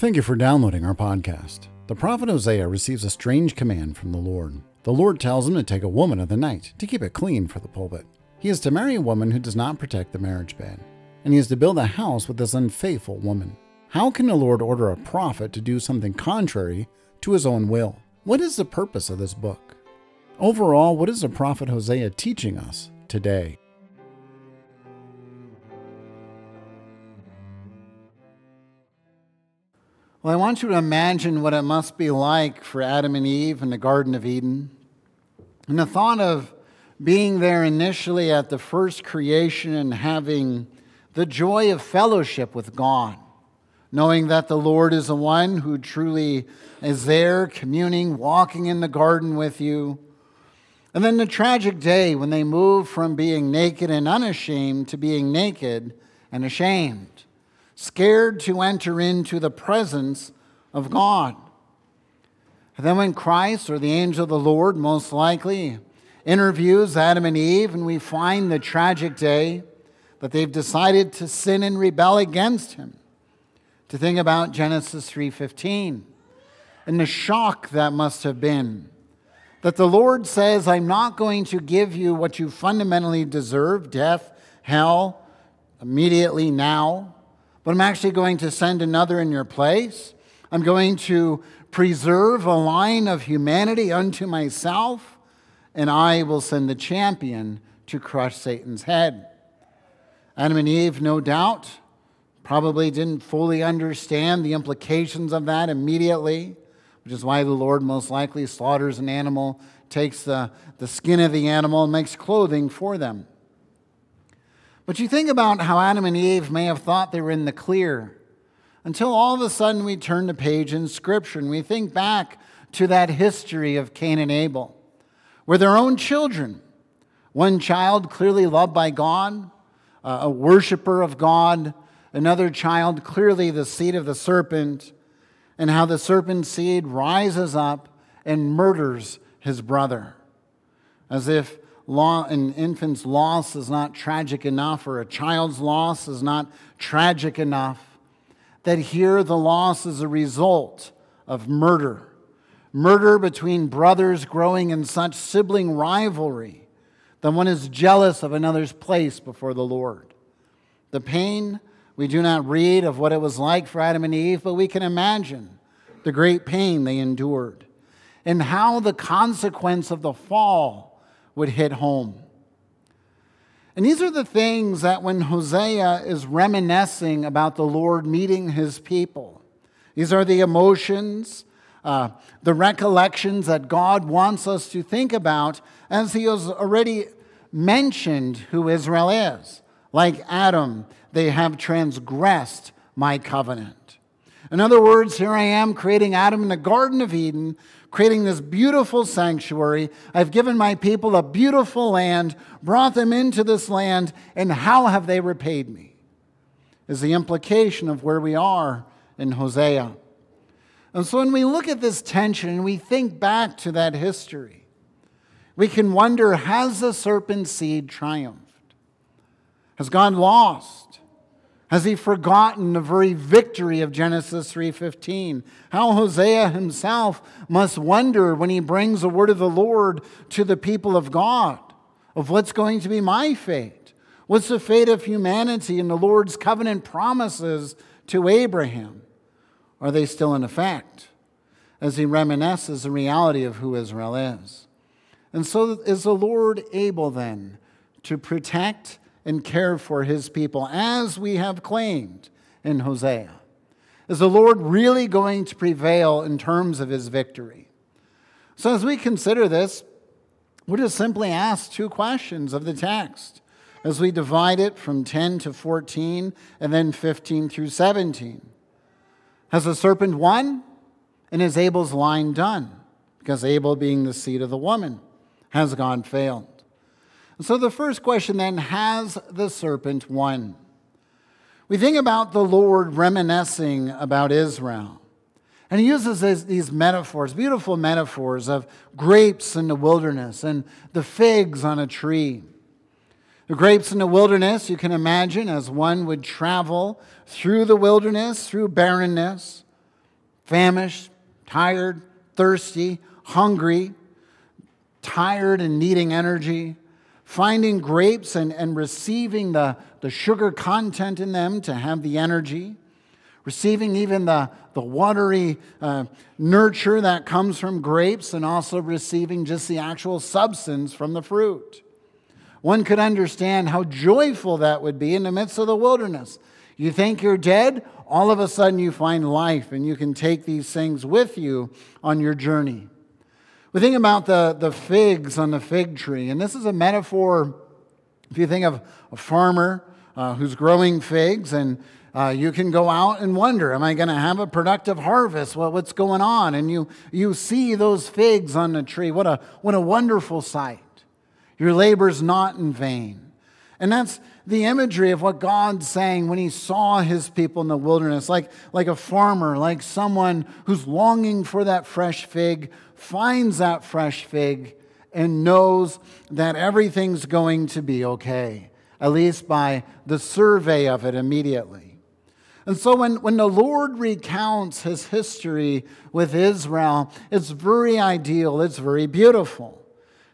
Thank you for downloading our podcast. The prophet Hosea receives a strange command from the Lord. The Lord tells him to take a woman of the night to keep it clean for the pulpit. He is to marry a woman who does not protect the marriage bed, and he is to build a house with this unfaithful woman. How can the Lord order a prophet to do something contrary to his own will? What is the purpose of this book? Overall, what is the prophet Hosea teaching us today? Well, I want you to imagine what it must be like for Adam and Eve in the Garden of Eden. And the thought of being there initially at the first creation and having the joy of fellowship with God, knowing that the Lord is the one who truly is there, communing, walking in the garden with you. And then the tragic day when they move from being naked and unashamed to being naked and ashamed scared to enter into the presence of God. And then, when Christ or the angel of the Lord, most likely, interviews Adam and Eve, and we find the tragic day that they've decided to sin and rebel against him. To think about Genesis 3:15 and the shock that must have been that the Lord says, I'm not going to give you what you fundamentally deserve, death, hell, immediately now but I'm actually going to send another in your place. I'm going to preserve a line of humanity unto myself, and I will send the champion to crush Satan's head. Adam and Eve, no doubt, probably didn't fully understand the implications of that immediately, which is why the Lord most likely slaughters an animal, takes the, the skin of the animal, and makes clothing for them. But you think about how Adam and Eve may have thought they were in the clear until all of a sudden we turn the page in Scripture and we think back to that history of Cain and Abel, where their own children, one child clearly loved by God, uh, a worshiper of God, another child clearly the seed of the serpent, and how the serpent seed rises up and murders his brother, as if law, an infant's loss is not tragic enough, or a child's loss is not tragic enough, that here the loss is a result of murder. Murder between brothers growing in such sibling rivalry that one is jealous of another's place before the Lord. The pain, we do not read of what it was like for Adam and Eve, but we can imagine the great pain they endured and how the consequence of the fall would hit home. And these are the things that when Hosea is reminiscing about the Lord meeting his people, these are the emotions, uh, the recollections that God wants us to think about as he has already mentioned who Israel is. Like Adam, they have transgressed my covenant. In other words, here I am creating Adam in the Garden of Eden creating this beautiful sanctuary. I've given my people a beautiful land, brought them into this land, and how have they repaid me? Is the implication of where we are in Hosea. And so when we look at this tension and we think back to that history, we can wonder has the serpent seed triumphed? Has God lost? Has he forgotten the very victory of Genesis 3:15? How Hosea himself must wonder when he brings the word of the Lord to the people of God of what's going to be my fate? What's the fate of humanity and the Lord's covenant promises to Abraham? Are they still in effect? As he reminisces the reality of who Israel is. And so is the Lord able then to protect and care for his people, as we have claimed in Hosea? Is the Lord really going to prevail in terms of his victory? So, as we consider this, we'll just simply ask two questions of the text as we divide it from 10 to 14 and then 15 through 17. Has the serpent won? And is Abel's line done? Because Abel being the seed of the woman, has God failed? So the first question then has the serpent won? We think about the Lord reminiscing about Israel. And he uses these metaphors, beautiful metaphors of grapes in the wilderness and the figs on a tree. The grapes in the wilderness, you can imagine, as one would travel through the wilderness, through barrenness, famished, tired, thirsty, hungry, tired and needing energy, finding grapes and, and receiving the, the sugar content in them to have the energy, receiving even the, the watery uh, nurture that comes from grapes, and also receiving just the actual substance from the fruit. One could understand how joyful that would be in the midst of the wilderness. You think you're dead, all of a sudden you find life, and you can take these things with you on your journey. We think about the, the figs on the fig tree, and this is a metaphor. If you think of a farmer uh, who's growing figs, and uh, you can go out and wonder, am I going to have a productive harvest? What, what's going on? And you, you see those figs on the tree. What a, what a wonderful sight. Your labor's not in vain. And that's the imagery of what God's saying when he saw his people in the wilderness, like, like a farmer, like someone who's longing for that fresh fig, finds that fresh fig, and knows that everything's going to be okay, at least by the survey of it immediately. And so when, when the Lord recounts his history with Israel, it's very ideal, it's very beautiful.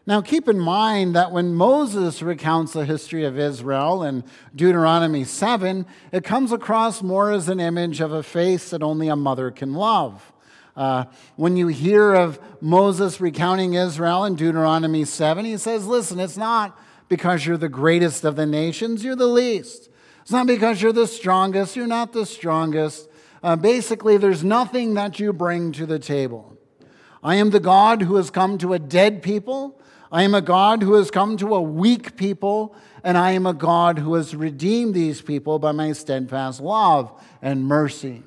Now, keep in mind that when Moses recounts the history of Israel in Deuteronomy 7, it comes across more as an image of a face that only a mother can love. Uh, when you hear of Moses recounting Israel in Deuteronomy 7, he says, Listen, it's not because you're the greatest of the nations, you're the least. It's not because you're the strongest, you're not the strongest. Uh, basically, there's nothing that you bring to the table. I am the God who has come to a dead people I am a God who has come to a weak people, and I am a God who has redeemed these people by my steadfast love and mercy.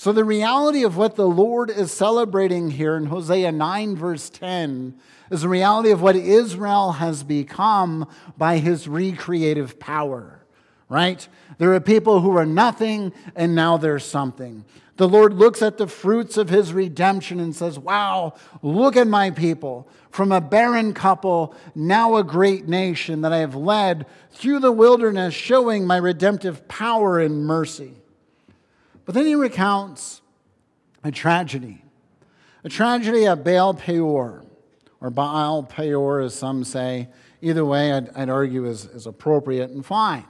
So, the reality of what the Lord is celebrating here in Hosea 9, verse 10, is the reality of what Israel has become by his recreative power, right? There are people who are nothing, and now they're something. The Lord looks at the fruits of his redemption and says, Wow, look at my people. From a barren couple, now a great nation that I have led through the wilderness, showing my redemptive power and mercy. But then he recounts a tragedy, a tragedy at Baal Peor, or Baal Peor, as some say. Either way, I'd, I'd argue is, is appropriate and fine.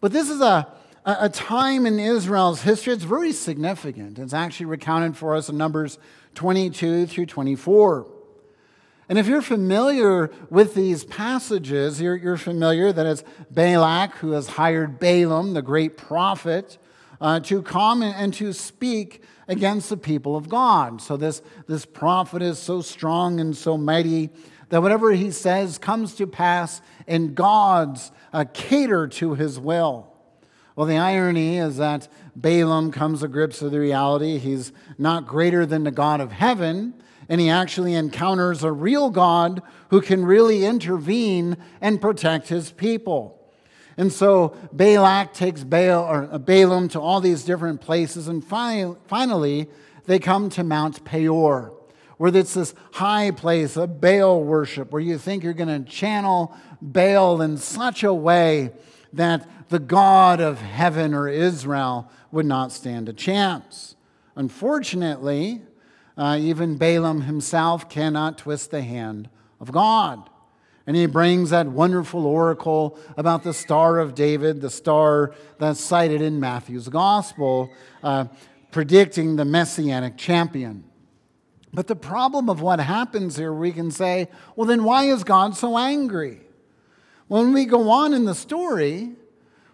But this is a a time in Israel's history. It's very significant. It's actually recounted for us in Numbers 22 through 24. And if you're familiar with these passages, you're, you're familiar that it's Balak who has hired Balaam, the great prophet, uh, to come and, to speak against the people of God. So this, this prophet is so strong and so mighty that whatever he says comes to pass, and gods uh, cater to his will. Well, the irony is that Balaam comes to grips with the reality he's not greater than the God of heaven, and he actually encounters a real God who can really intervene and protect his people. And so Balak takes Baal, or uh, Balaam to all these different places, and finally, finally they come to Mount Peor, where it's this high place of Baal worship, where you think you're going to channel Baal in such a way that the God of heaven or Israel would not stand a chance. Unfortunately, uh, even Balaam himself cannot twist the hand of God. And he brings that wonderful oracle about the Star of David, the star that's cited in Matthew's Gospel, uh, predicting the messianic champion. But the problem of what happens here, we can say, well, then why is God so angry? When we go on in the story,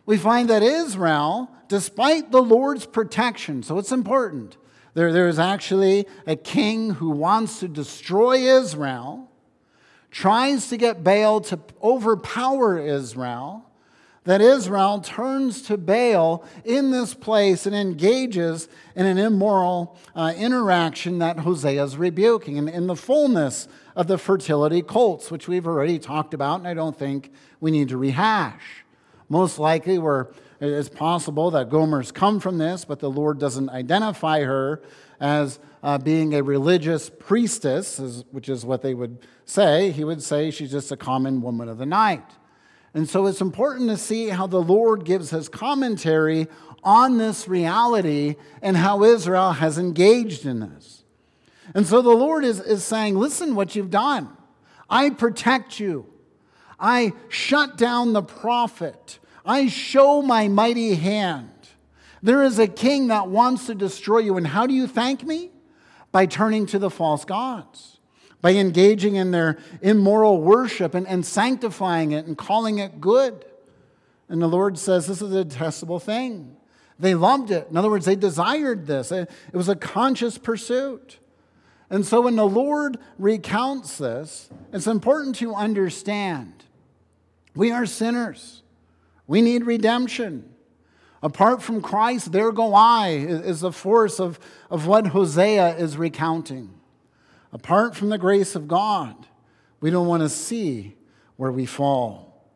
we find that Israel, despite the Lord's protection, so it's important, there, there is actually a king who wants to destroy Israel, tries to get Baal to overpower Israel, that Israel turns to Baal in this place and engages in an immoral uh, interaction that Hosea is rebuking. And in the fullness of the fertility cults, which we've already talked about, and I don't think we need to rehash. Most likely, we're, it's possible that Gomer's come from this, but the Lord doesn't identify her as uh, being a religious priestess, which is what they would say. He would say she's just a common woman of the night. And so it's important to see how the Lord gives his commentary on this reality and how Israel has engaged in this. And so the Lord is, is saying, Listen, what you've done. I protect you. I shut down the prophet. I show my mighty hand. There is a king that wants to destroy you. And how do you thank me? By turning to the false gods, by engaging in their immoral worship and, and sanctifying it and calling it good. And the Lord says this is a detestable thing. They loved it. In other words, they desired this, it was a conscious pursuit. And so when the Lord recounts this, it's important to understand we are sinners. We need redemption. Apart from Christ, there go I, is the force of, of what Hosea is recounting. Apart from the grace of God, we don't want to see where we fall.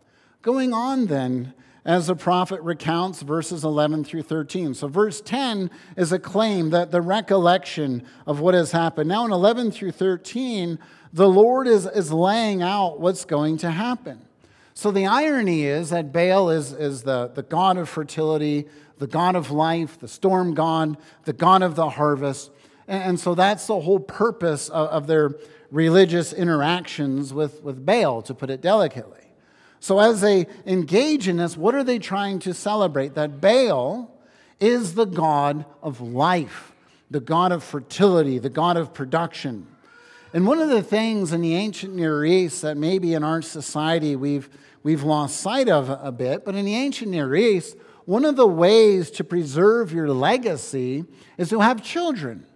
Going on then, as the prophet recounts verses 11 through 13. So, verse 10 is a claim that the recollection of what has happened. Now, in 11 through 13, the Lord is, is laying out what's going to happen. So the irony is that Baal is, is the, the god of fertility, the god of life, the storm god, the god of the harvest. And, and so that's the whole purpose of, of their religious interactions with, with Baal, to put it delicately. So as they engage in this, what are they trying to celebrate? That Baal is the god of life, the god of fertility, the god of production. And one of the things in the ancient Near East that maybe in our society we've we've lost sight of a bit. But in the ancient Near East, one of the ways to preserve your legacy is to have children.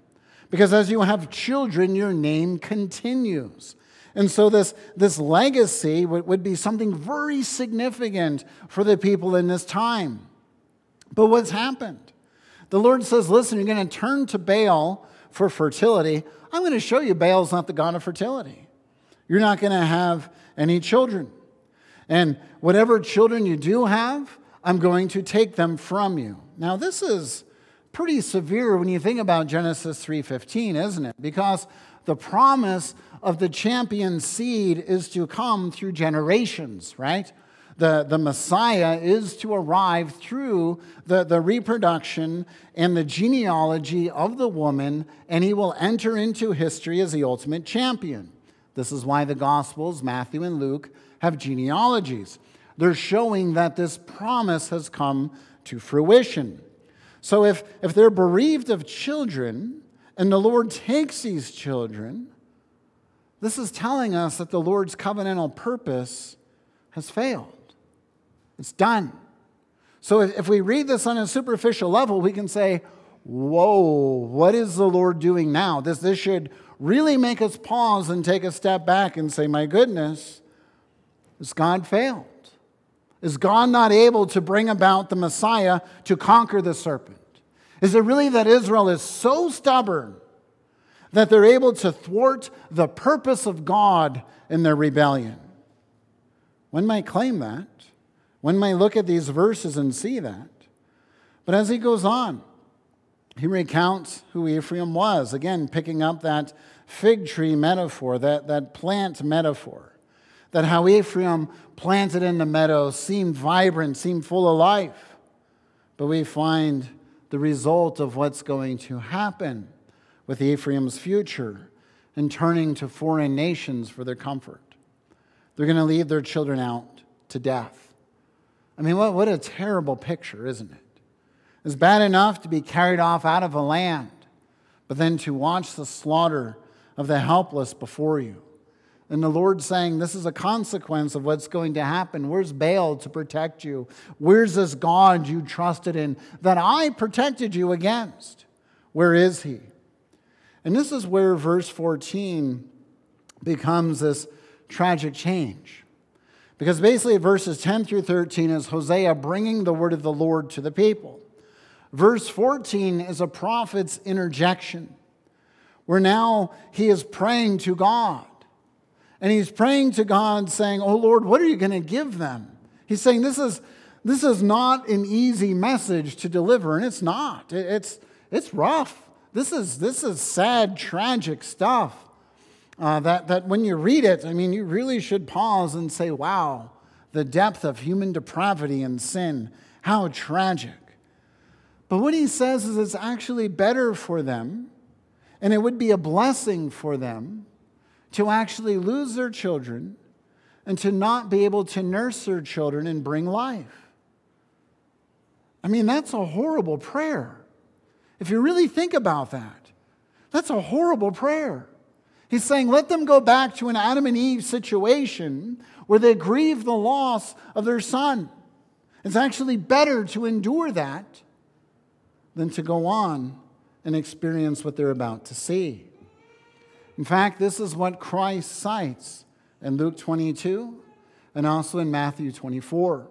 Because as you have children, your name continues. And so, this, this legacy would, would be something very significant for the people in this time. But what's happened? The Lord says, Listen, you're going to turn to Baal for fertility. I'm going to show you Baal's not the God of fertility. You're not going to have any children. And whatever children you do have, I'm going to take them from you. Now, this is pretty severe when you think about Genesis 3:15, isn't it? Because the promise of the champion seed is to come through generations, right? The, the Messiah is to arrive through the, the reproduction and the genealogy of the woman, and he will enter into history as the ultimate champion. This is why the Gospels, Matthew and Luke, have genealogies. They're showing that this promise has come to fruition. So if, if they're bereaved of children and the Lord takes these children, this is telling us that the Lord's covenantal purpose has failed. It's done. So if, we read this on a superficial level, we can say, Whoa, what is the Lord doing now? This, this should really make us pause and take a step back and say, My goodness, has God failed? Is God not able to bring about the Messiah to conquer the serpent? Is it really that Israel is so stubborn that they're able to thwart the purpose of God in their rebellion? One might claim that. One might look at these verses and see that. But as he goes on, he recounts who Ephraim was, again, picking up that fig tree metaphor, that, that plant metaphor that how Ephraim planted in the meadow seemed vibrant, seemed full of life. But we find the result of what's going to happen with Ephraim's future and turning to foreign nations for their comfort. They're going to leave their children out to death. I mean, what, what a terrible picture, isn't it? It's bad enough to be carried off out of a land, but then to watch the slaughter of the helpless before you. And the Lord saying, This is a consequence of what's going to happen. Where's Baal to protect you? Where's this God you trusted in that I protected you against? Where is he? And this is where verse 14 becomes this tragic change. Because basically, verses 10 through 13 is Hosea bringing the word of the Lord to the people. Verse 14 is a prophet's interjection, where now he is praying to God. And he's praying to God, saying, Oh Lord, what are you going to give them? He's saying, This is, this is not an easy message to deliver, and it's not. It's, it's rough. This is, this is sad, tragic stuff. Uh, that, that when you read it, I mean, you really should pause and say, Wow, the depth of human depravity and sin. How tragic. But what he says is it's actually better for them, and it would be a blessing for them to actually lose their children and to not be able to nurse their children and bring life. I mean, that's a horrible prayer. If you really think about that, that's a horrible prayer. He's saying, let them go back to an Adam and Eve situation where they grieve the loss of their son. It's actually better to endure that than to go on and experience what they're about to see. In fact, this is what Christ cites in Luke 22 and also in Matthew 24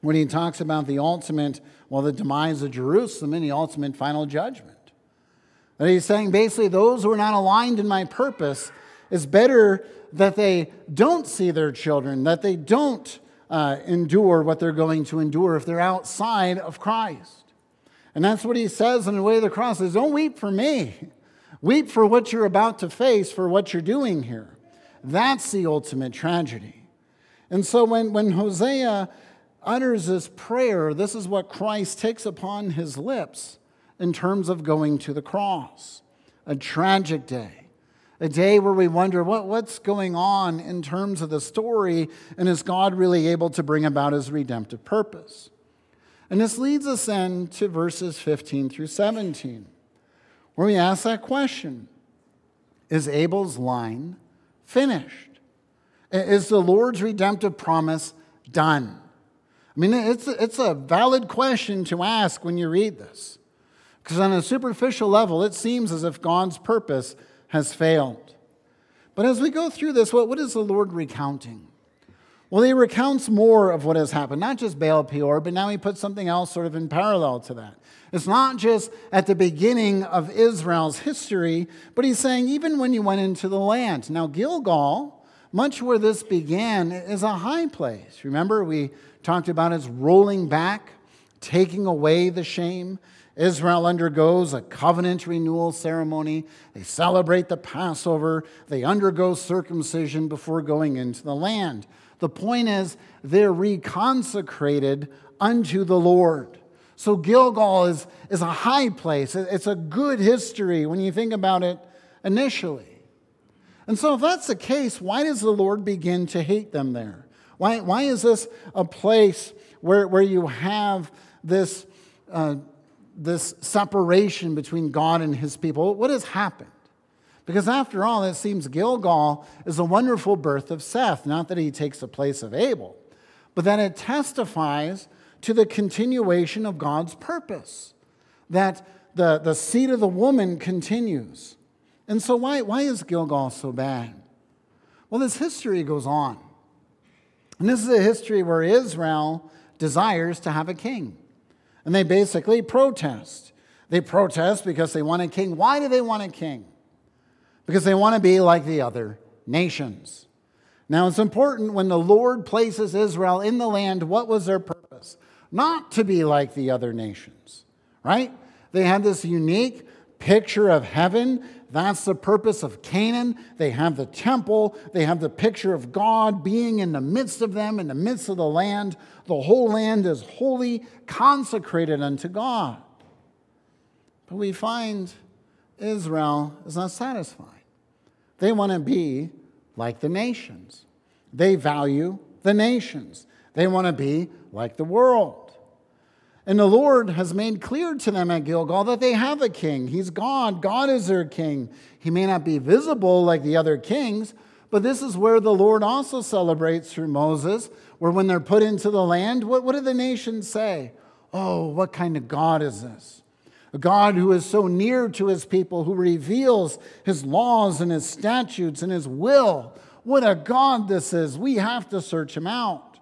when he talks about the ultimate, well, the demise of Jerusalem and the ultimate final judgment. That he's saying basically, those who are not aligned in my purpose, it's better that they don't see their children, that they don't uh, endure what they're going to endure if they're outside of Christ. And that's what he says in the way of the cross is don't weep for me. Weep for what you're about to face, for what you're doing here. That's the ultimate tragedy. And so when, when Hosea utters this prayer, this is what Christ takes upon his lips in terms of going to the cross. A tragic day. A day where we wonder what, what's going on in terms of the story, and is God really able to bring about his redemptive purpose? And this leads us then to verses 15 through 17, where we ask that question Is Abel's line finished? Is the Lord's redemptive promise done? I mean, it's, it's a valid question to ask when you read this. Because on a superficial level, it seems as if God's purpose has failed. But as we go through this, what, what is the Lord recounting? Well, he recounts more of what has happened, not just Baal Peor, but now he puts something else sort of in parallel to that. It's not just at the beginning of Israel's history, but he's saying even when you went into the land. Now, Gilgal, much where this began, is a high place. Remember, we talked about its rolling back, taking away the shame. Israel undergoes a covenant renewal ceremony. They celebrate the Passover. They undergo circumcision before going into the land. The point is, they're reconsecrated unto the Lord. So Gilgal is, is a high place. It's a good history when you think about it initially. And so, if that's the case, why does the Lord begin to hate them there? Why, why is this a place where, where you have this? Uh, this separation between God and his people. What has happened? Because after all, it seems Gilgal is a wonderful birth of Seth, not that he takes the place of Abel, but that it testifies to the continuation of God's purpose, that the, the seed of the woman continues. And so, why, why is Gilgal so bad? Well, this history goes on. And this is a history where Israel desires to have a king. And they basically protest. They protest because they want a king. Why do they want a king? Because they want to be like the other nations. Now, it's important when the Lord places Israel in the land, what was their purpose? Not to be like the other nations, right? They had this unique picture of heaven that's the purpose of Canaan. They have the temple, they have the picture of God being in the midst of them, in the midst of the land. The whole land is wholly consecrated unto God. But we find Israel is not satisfied. They want to be like the nations, they value the nations, they want to be like the world. And the Lord has made clear to them at Gilgal that they have a king. He's God. God is their king. He may not be visible like the other kings, but this is where the Lord also celebrates through Moses, where when they're put into the land, what, what do the nations say? Oh, what kind of God is this? A God who is so near to his people, who reveals his laws and his statutes and his will. What a God this is. We have to search him out.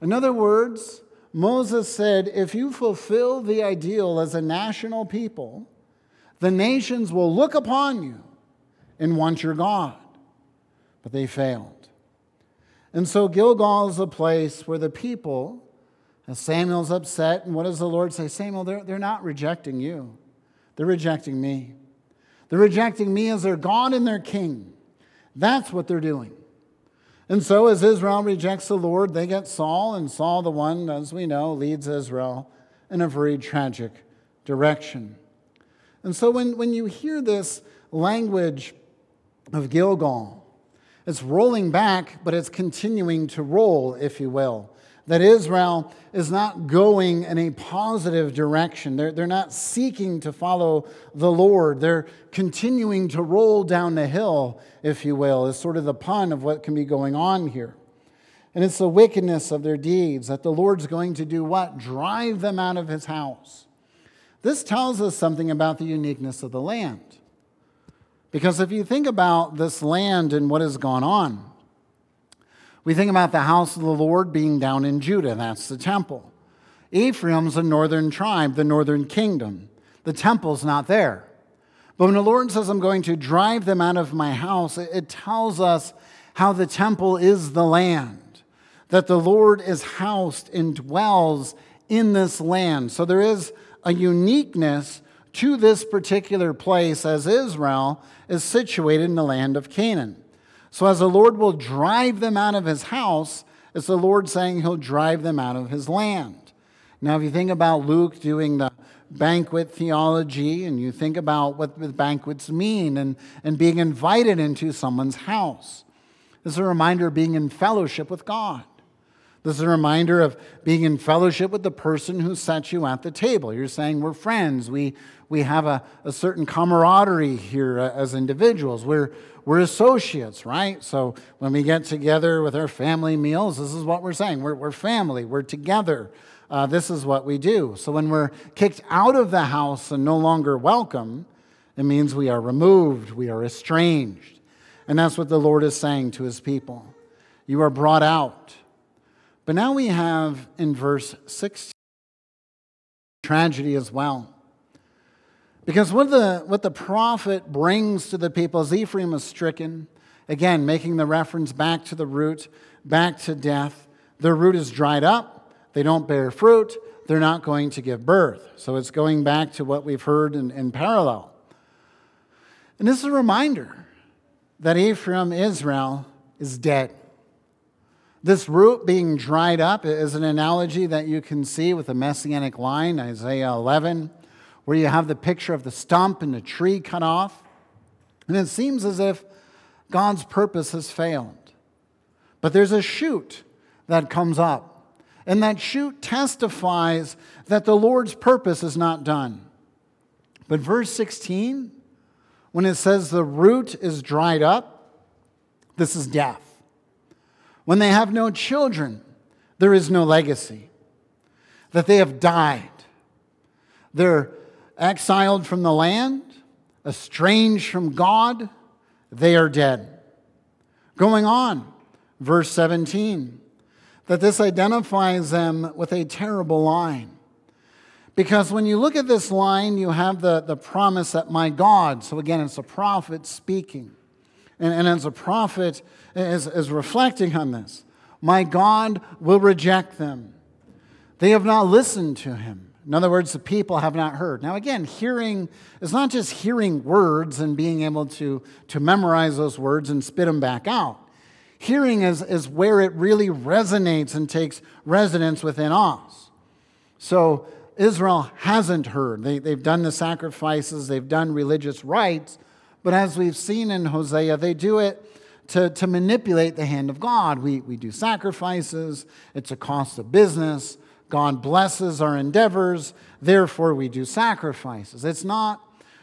In other words, Moses said, If you fulfill the ideal as a national people, the nations will look upon you and want your God. But they failed. And so Gilgal is a place where the people, as Samuel's upset, and what does the Lord say? Samuel, they're, they're not rejecting you, they're rejecting me. They're rejecting me as their God and their king. That's what they're doing. And so, as Israel rejects the Lord, they get Saul, and Saul, the one, as we know, leads Israel in a very tragic direction. And so, when, when you hear this language of Gilgal, it's rolling back, but it's continuing to roll, if you will. That Israel is not going in a positive direction. They're, they're not seeking to follow the Lord. They're continuing to roll down the hill, if you will, is sort of the pun of what can be going on here. And it's the wickedness of their deeds that the Lord's going to do what? Drive them out of his house. This tells us something about the uniqueness of the land. Because if you think about this land and what has gone on, we think about the house of the Lord being down in Judah, that's the temple. Ephraim's a northern tribe, the northern kingdom. The temple's not there. But when the Lord says, I'm going to drive them out of my house, it tells us how the temple is the land, that the Lord is housed and dwells in this land. So there is a uniqueness to this particular place as Israel is situated in the land of Canaan. So, as the Lord will drive them out of his house, it's the Lord saying he'll drive them out of his land. Now, if you think about Luke doing the banquet theology and you think about what the banquets mean and, and being invited into someone's house, it's a reminder of being in fellowship with God. This is a reminder of being in fellowship with the person who sat you at the table. You're saying we're friends. We, we have a, a certain camaraderie here as individuals. We're, we're associates, right? So when we get together with our family meals, this is what we're saying. We're, we're family, we're together. Uh, this is what we do. So when we're kicked out of the house and no longer welcome, it means we are removed, we are estranged. And that's what the Lord is saying to his people. You are brought out. But now we have in verse 16 tragedy as well. Because what the, what the prophet brings to the people is Ephraim is stricken, again, making the reference back to the root, back to death. Their root is dried up, they don't bear fruit, they're not going to give birth. So it's going back to what we've heard in, in parallel. And this is a reminder that Ephraim, Israel, is dead. This root being dried up is an analogy that you can see with the messianic line, Isaiah 11 where you have the picture of the stump and the tree cut off. And it seems as if God's purpose has failed. But there's a shoot that comes up. And that shoot testifies that the Lord's purpose is not done. But verse 16, when it says the root is dried up, this is death. When they have no children, there is no legacy. That they have died. They're exiled from the land, estranged from God, they are dead. Going on, verse 17, that this identifies them with a terrible line. Because when you look at this line, you have the, the promise that my God, so again, it's a prophet speaking. And, and as a prophet is, is reflecting on this, my God will reject them. They have not listened to him. In other words, the people have not heard. Now, again, hearing is not just hearing words and being able to, to memorize those words and spit them back out. Hearing is, is where it really resonates and takes residence within us. So, Israel hasn't heard. They, they've done the sacrifices, they've done religious rites, but as we've seen in Hosea, they do it to, to manipulate the hand of God. We, we do sacrifices, it's a cost of business. God blesses our endeavors, therefore we do sacrifices. It's not,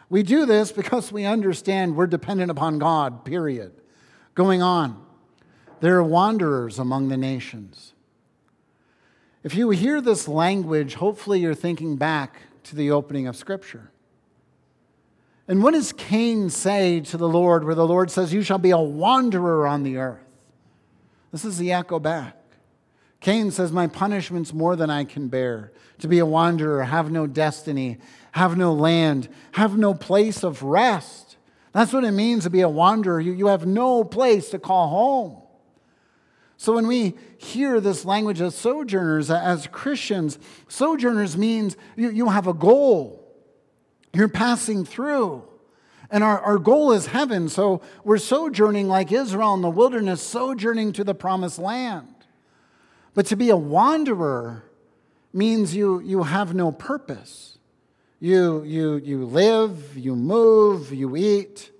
we do this because we understand we're dependent upon God, period. Going on, there are wanderers among the nations. If you hear this language, hopefully you're thinking back to the opening of Scripture. And what does Cain say to the Lord, where the Lord says, You shall be a wanderer on the earth? This is the echo back. Cain says, My punishment's more than I can bear. To be a wanderer, have no destiny, have no land, have no place of rest. That's what it means to be a wanderer. You, you have no place to call home. So when we hear this language of sojourners as Christians, sojourners means you, you have a goal, you're passing through. And our, our goal is heaven. So we're sojourning like Israel in the wilderness, sojourning to the promised land. But to be a wanderer means you, you have no purpose. You, you, you live, you move, you eat,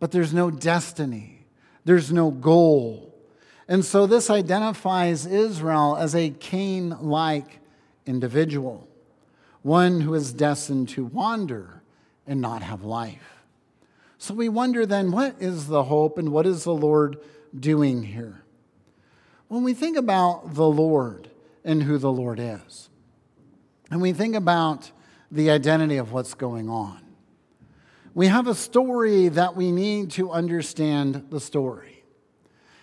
but there's no destiny, there's no goal. And so this identifies Israel as a Cain like individual, one who is destined to wander and not have life. So we wonder then, what is the hope and what is the Lord doing here? When we think about the Lord and who the Lord is, and we think about the identity of what's going on. We have a story that we need to understand the story.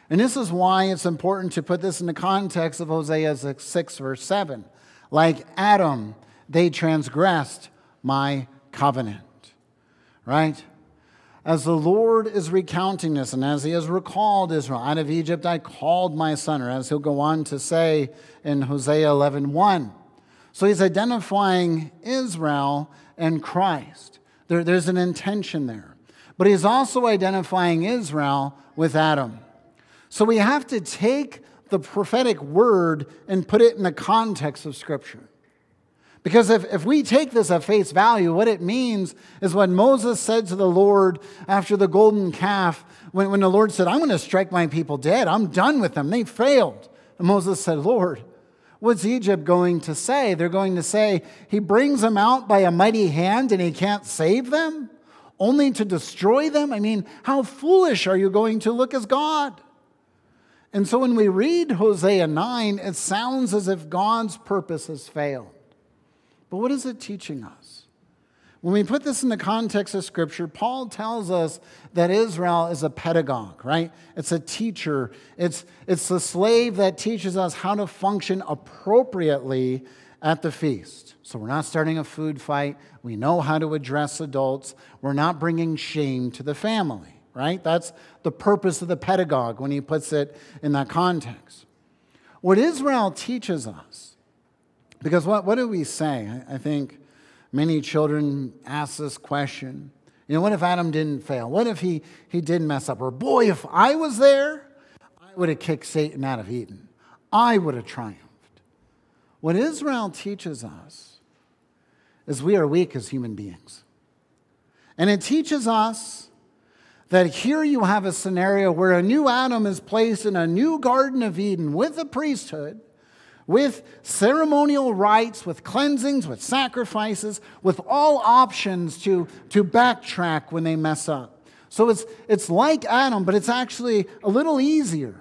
And this is why it's important to put this in the context of Hosea 6, verse 7. Like Adam, they transgressed my covenant. Right? As the Lord is recounting this, and as he has recalled Israel out of Egypt, I called my son, or as he'll go on to say in Hosea 11 1. So he's identifying Israel and Christ. There, there's an intention there. But he's also identifying Israel with Adam. So we have to take the prophetic word and put it in the context of Scripture. Because if, if we take this at face value, what it means is what Moses said to the Lord after the golden calf, when, when the Lord said, I'm going to strike my people dead, I'm done with them, they failed. And Moses said, Lord, What's Egypt going to say? They're going to say, He brings them out by a mighty hand and He can't save them, only to destroy them? I mean, how foolish are you going to look as God? And so when we read Hosea 9, it sounds as if God's purpose has failed. But what is it teaching us? When we put this in the context of Scripture, Paul tells us that Israel is a pedagogue, right? It's a teacher. It's, it's the slave that teaches us how to function appropriately at the feast. So we're not starting a food fight. We know how to address adults. We're not bringing shame to the family, right? That's the purpose of the pedagogue when he puts it in that context. What Israel teaches us, because what, what do we say? I, think Many children ask this question. You know, what if Adam didn't fail? What if he, he did mess up? Or, boy, if I was there, I would have kicked Satan out of Eden. I would have triumphed. What Israel teaches us is we are weak as human beings. And it teaches us that here you have a scenario where a new Adam is placed in a new Garden of Eden with a priesthood with ceremonial rites, with cleansings, with sacrifices, with all options to, to backtrack when they mess up. So it's, it's like Adam, but it's actually a little easier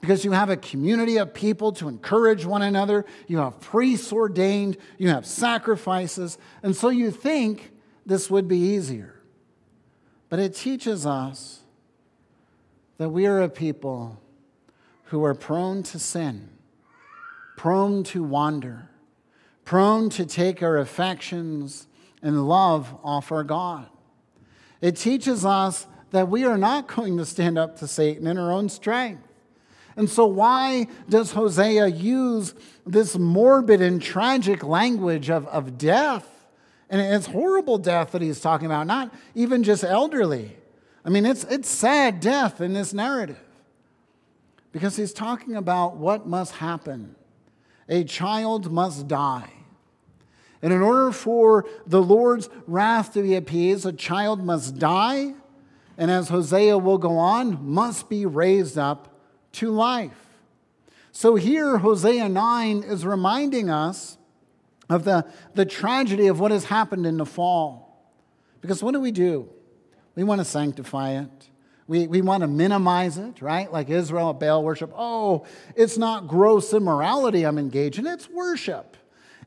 because you have a community of people to encourage one another. You have priests ordained, you have sacrifices, and so you think this would be easier. But it teaches us that we are a people who are prone to sin prone to wander, prone to take our affections and love off our God. It teaches us that we are not going to stand up to Satan in our own strength. And so, why does Hosea use this morbid and tragic language of, of death? And it's horrible death that he's talking about, not even just elderly. I mean, it's, it's sad death in this narrative because he's talking about what must happen a child must die. And in order for the Lord's wrath to be appeased, a child must die, and as Hosea will go on, must be raised up to life. So here, Hosea 9 is reminding us of the, the tragedy of what has happened in the fall. Because what do we do? We want to sanctify it. We, we want to minimize it, right? Like Israel Baal worship. Oh, it's not gross immorality I'm engaged in, it's worship.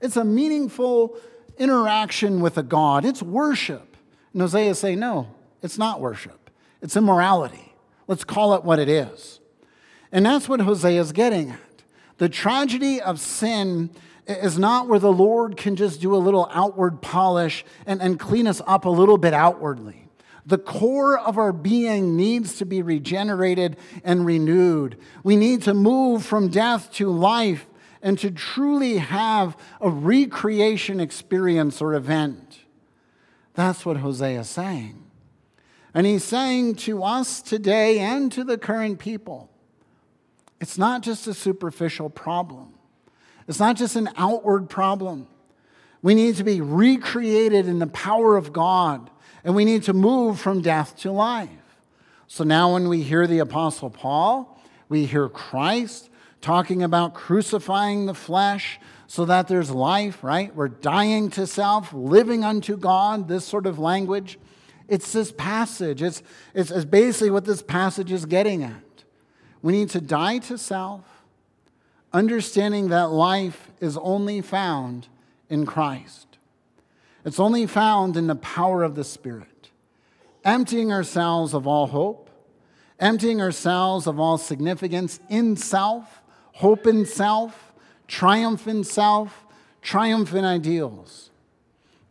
It's a meaningful interaction with a God, it's worship. And Hosea saying, no, it's not worship, it's immorality. Let's call it what it is. And that's what Hosea is getting at. The tragedy of sin is not where the Lord can just do a little outward polish and, and clean us up a little bit outwardly. The core of our being needs to be regenerated and renewed. We need to move from death to life and to truly have a recreation experience or event. That's what Hosea is saying. And he's saying to us today and to the current people, it's not just a superficial problem. It's not just an outward problem. We need to be recreated in the power of God, and we need to move from death to life. So now, when we hear the Apostle Paul, we hear Christ talking about crucifying the flesh so that there's life, right? We're dying to self, living unto God, this sort of language. It's this passage. It's, it's, it's basically what this passage is getting at. We need to die to self, understanding that life is only found in Christ. It's only found in the power of the Spirit. Emptying ourselves of all hope, emptying ourselves of all significance in self, hope in self, triumph in self, triumph in ideals.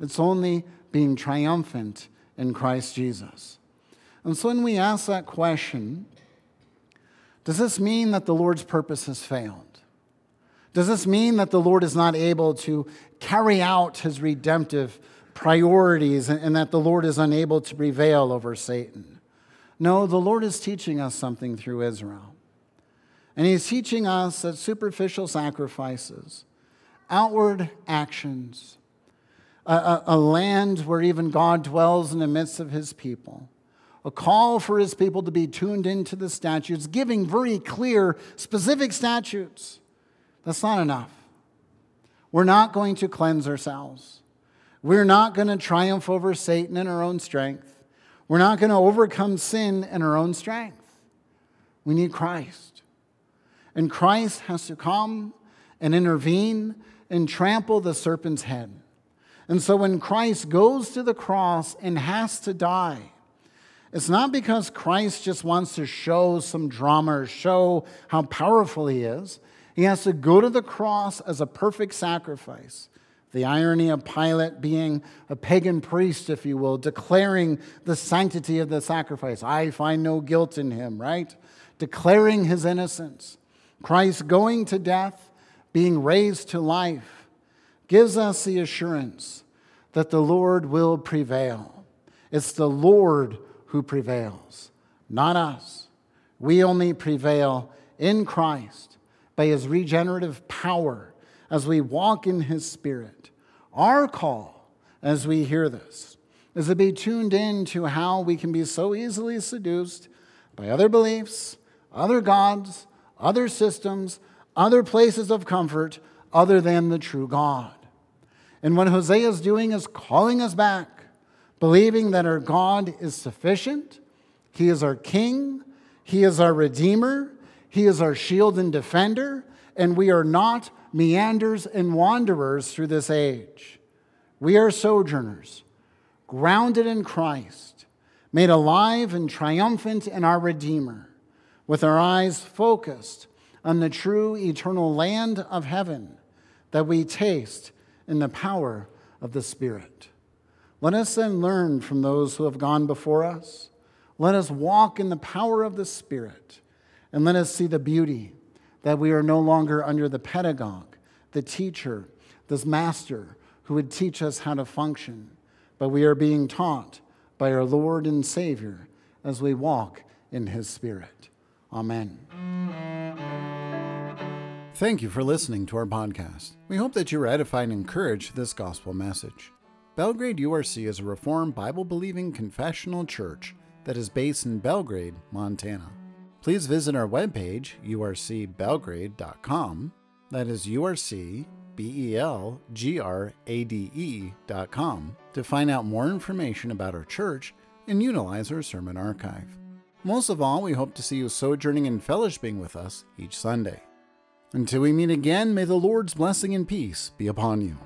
It's only being triumphant in Christ Jesus. And so when we ask that question, does this mean that the Lord's purpose has failed? Does this mean that the Lord is not able to carry out his redemptive priorities and, that the Lord is unable to prevail over Satan? No, the Lord is teaching us something through Israel. And he's teaching us that superficial sacrifices, outward actions, a, a, a, land where even God dwells in the midst of his people, a call for his people to be tuned into the statutes, giving very clear, specific statutes. That's not enough. We're not going to cleanse ourselves. We're not going to triumph over Satan in our own strength. We're not going to overcome sin in our own strength. We need Christ. And Christ has to come and intervene and trample the serpent's head. And so when Christ goes to the cross and has to die, it's not because Christ just wants to show some drama or show how powerful he is. He has to go to the cross as a perfect sacrifice. The irony of Pilate being a pagan priest, if you will, declaring the sanctity of the sacrifice. I find no guilt in him, right? Declaring his innocence. Christ going to death, being raised to life, gives us the assurance that the Lord will prevail. It's the Lord who prevails, not us. We only prevail in Christ by his regenerative power as we walk in his spirit. Our call as we hear this is to be tuned in to how we can be so easily seduced by other beliefs, other gods, other systems, other places of comfort other than the true God. And what Hosea is doing is calling us back believing that our God is sufficient, He is our King, He is our Redeemer, He is our shield and defender, and we are not meanders and wanderers through this age. We are sojourners, grounded in Christ, made alive and triumphant in our Redeemer, with our eyes focused on the true eternal land of heaven that we taste in the power of the Spirit. Let us then learn from those who have gone before us. Let us walk in the power of the Spirit. And let us see the beauty that we are no longer under the pedagogue, the teacher, this master who would teach us how to function, but we are being taught by our Lord and Savior as we walk in His Spirit. Amen. Thank you for listening to our podcast. We hope that you were edified and encouraged this gospel message. Belgrade URC is a Reformed Bible believing confessional church that is based in Belgrade, Montana. Please visit our webpage, urcbelgrade.com. That is urcbelgrade.com to find out more information about our church and utilize our sermon archive. Most of all, we hope to see you sojourning and fellowshipping with us each Sunday. Until we meet again, may the Lord's blessing and peace be upon you.